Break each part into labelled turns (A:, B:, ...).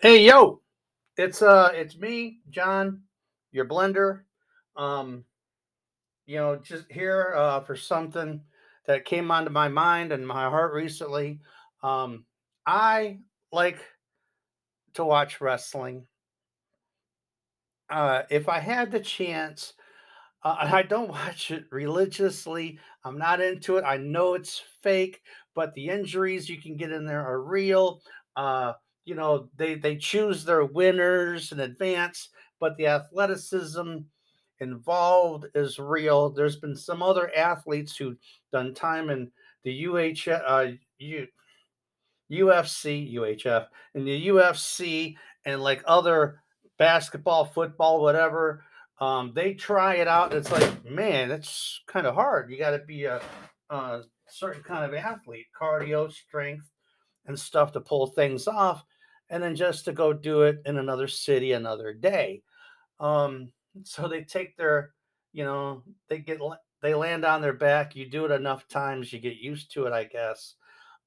A: Hey yo, it's uh it's me, John, your blender. Um, you know, just here uh for something that came onto my mind and my heart recently. Um, I like to watch wrestling. Uh, if I had the chance, uh, I don't watch it religiously. I'm not into it. I know it's fake, but the injuries you can get in there are real. Uh, you know, they they choose their winners in advance, but the athleticism involved is real. There's been some other athletes who've done time in the UH uh, U, UFC, UHF, and the UFC, and like other basketball, football, whatever um, they try it out. And it's like, man, it's kind of hard. You got to be a, a certain kind of athlete, cardio, strength, and stuff to pull things off. And then just to go do it in another city another day. Um, so they take their, you know, they get they land on their back. You do it enough times, you get used to it, I guess.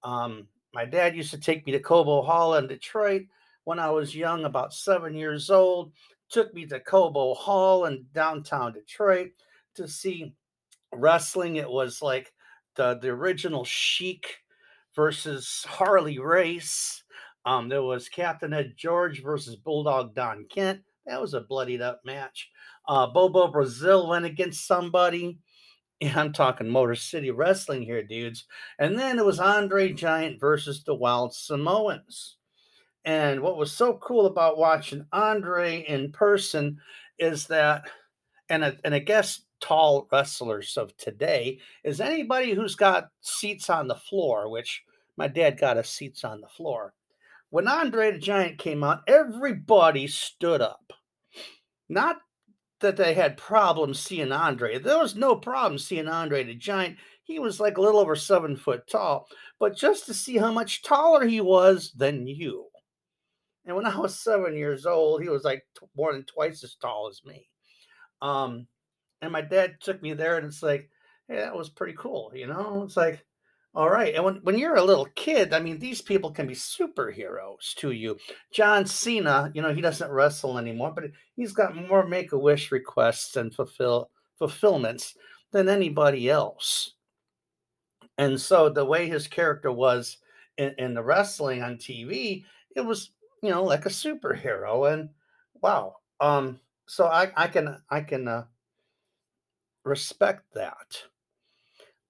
A: Um, my dad used to take me to Cobo Hall in Detroit when I was young, about seven years old took me to Cobo Hall in downtown Detroit to see wrestling. It was like the, the original Sheik versus Harley Race. Um, there was Captain Ed George versus Bulldog Don Kent. That was a bloodied up match. Uh, Bobo Brazil went against somebody. Yeah, I'm talking Motor City Wrestling here, dudes. And then it was Andre Giant versus the Wild Samoans. And what was so cool about watching Andre in person is that, and and I guess tall wrestlers of today is anybody who's got seats on the floor, which my dad got us seats on the floor. When Andre the Giant came out, everybody stood up. Not that they had problems seeing Andre. There was no problem seeing Andre the Giant. He was like a little over seven foot tall, but just to see how much taller he was than you. And when I was seven years old, he was like t- more than twice as tall as me. Um, and my dad took me there, and it's like, hey, that was pretty cool, you know? It's like, all right. And when, when you're a little kid, I mean, these people can be superheroes to you. John Cena, you know, he doesn't wrestle anymore, but he's got more make a wish requests and fulfill fulfillments than anybody else. And so the way his character was in, in the wrestling on TV, it was you know, like a superhero. And wow. Um, so I, I can I can uh, respect that.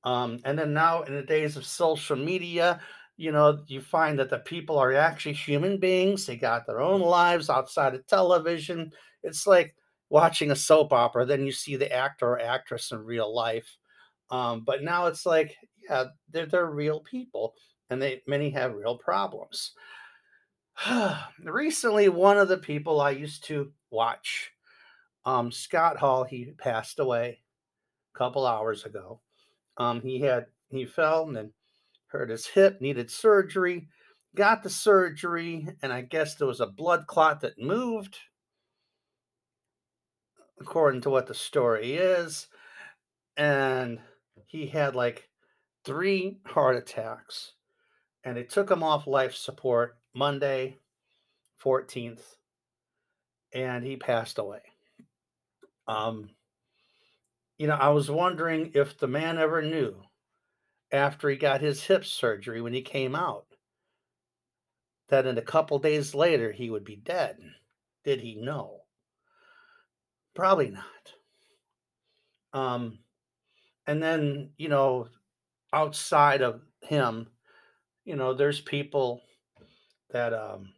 A: Um, and then now in the days of social media, you know, you find that the people are actually human beings. They got their own lives outside of television. It's like watching a soap opera. Then you see the actor or actress in real life. Um, but now it's like, yeah, they're, they're real people, and they many have real problems. Recently, one of the people I used to watch, um, Scott Hall, he passed away a couple hours ago. Um, he had he fell and then hurt his hip, needed surgery, got the surgery, and I guess there was a blood clot that moved, according to what the story is. And he had like three heart attacks, and they took him off life support Monday, 14th, and he passed away. Um, you know, I was wondering if the man ever knew after he got his hip surgery when he came out that in a couple days later he would be dead. Did he know? Probably not. Um, and then, you know, outside of him, you know, there's people that, um,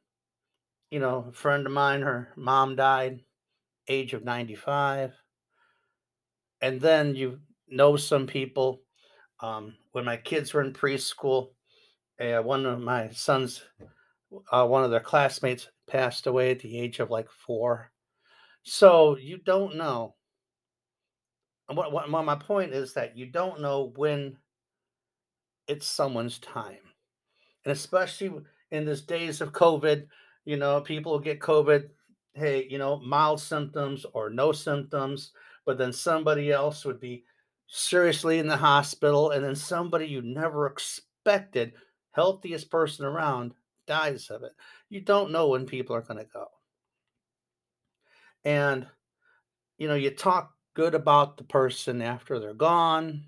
A: you know, a friend of mine, her mom died, age of 95. And then you know some people. Um, when my kids were in preschool, uh, one of my sons, uh, one of their classmates passed away at the age of like four. So you don't know. What, what, my point is that you don't know when it's someone's time. And especially in these days of COVID, you know, people get COVID, hey, you know, mild symptoms or no symptoms, but then somebody else would be seriously in the hospital, and then somebody you never expected, healthiest person around, dies of it. You don't know when people are going to go. And, you know, you talk good about the person after they're gone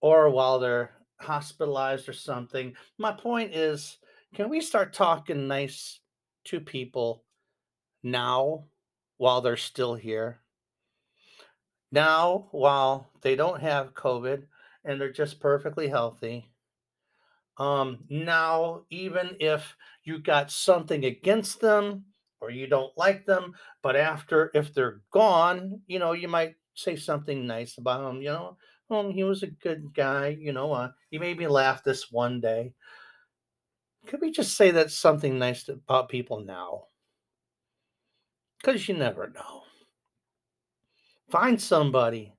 A: or while they're hospitalized or something. My point is, can we start talking nice to people now while they're still here? Now, while they don't have COVID and they're just perfectly healthy. Um, now, even if you got something against them or you don't like them, but after, if they're gone, you know, you might say something nice about them, you know, well, he was a good guy, you know, uh, he made me laugh this one day. Could we just say that something nice about people now? Because you never know. Find somebody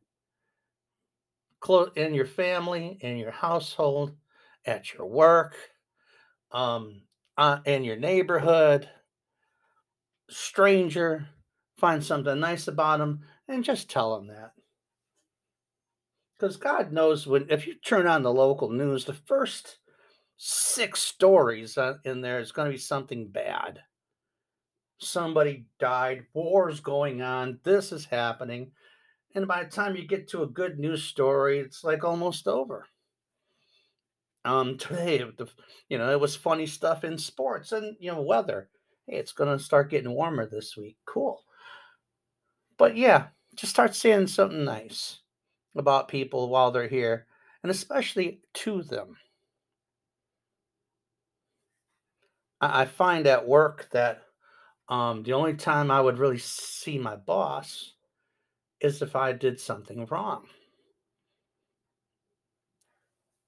A: close in your family, in your household, at your work, um, uh, in your neighborhood, stranger, find something nice about them, and just tell them that. Because God knows when, if you turn on the local news, the first six stories uh, in there is going to be something bad. Somebody died, war's going on, this is happening. And by the time you get to a good news story, it's like almost over. Um, today, you know, it was funny stuff in sports and, you know, weather. Hey, it's going to start getting warmer this week. Cool. But yeah, just start saying something nice about people while they're here, and especially to them. I find at work that um, the only time I would really see my boss is if I did something wrong.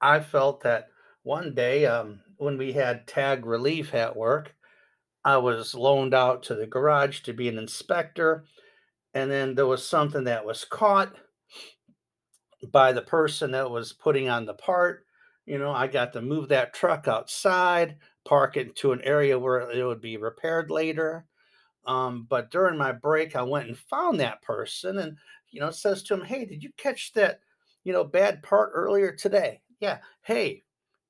A: I felt that one day um, when we had tag relief at work, I was loaned out to the garage to be an inspector, and then there was something that was caught by the person that was putting on the part. You know, I got to move that truck outside, park it to an area where it would be repaired later. Um, but during my break, I went and found that person and, you know, says to him, Hey, did you catch that, you know, bad part earlier today? Yeah. Hey,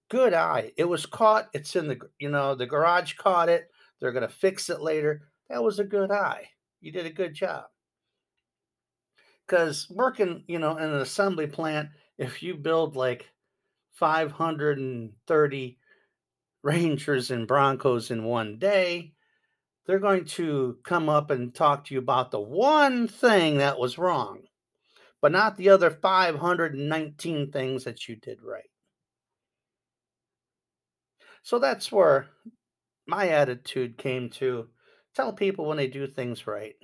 A: good eye. It was caught. It's in the, you know, the garage caught it. They're going to fix it later. That was a good eye. You did a good job. Because working, you know, in an assembly plant, if you build like 530 Rangers and Broncos in one day, they're going to come up and talk to you about the one thing that was wrong, but not the other 519 things that you did right. So that's where my attitude came to tell people when they do things right.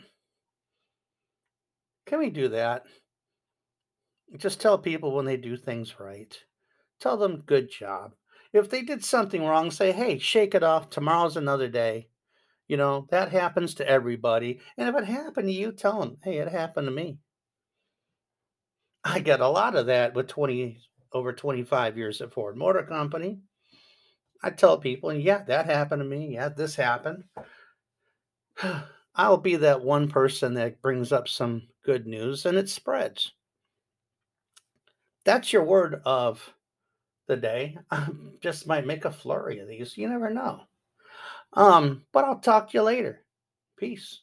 A: Can we do that? Just tell people when they do things right. Tell them good job. If they did something wrong, say, hey, shake it off. Tomorrow's another day. You know, that happens to everybody. And if it happened to you, tell them, hey, it happened to me. I get a lot of that with 20 over 25 years at Ford Motor Company. I tell people, yeah, that happened to me. Yeah, this happened. I'll be that one person that brings up some good news and it spreads. That's your word of the day. I just might make a flurry of these. You never know. Um, but I'll talk to you later. Peace.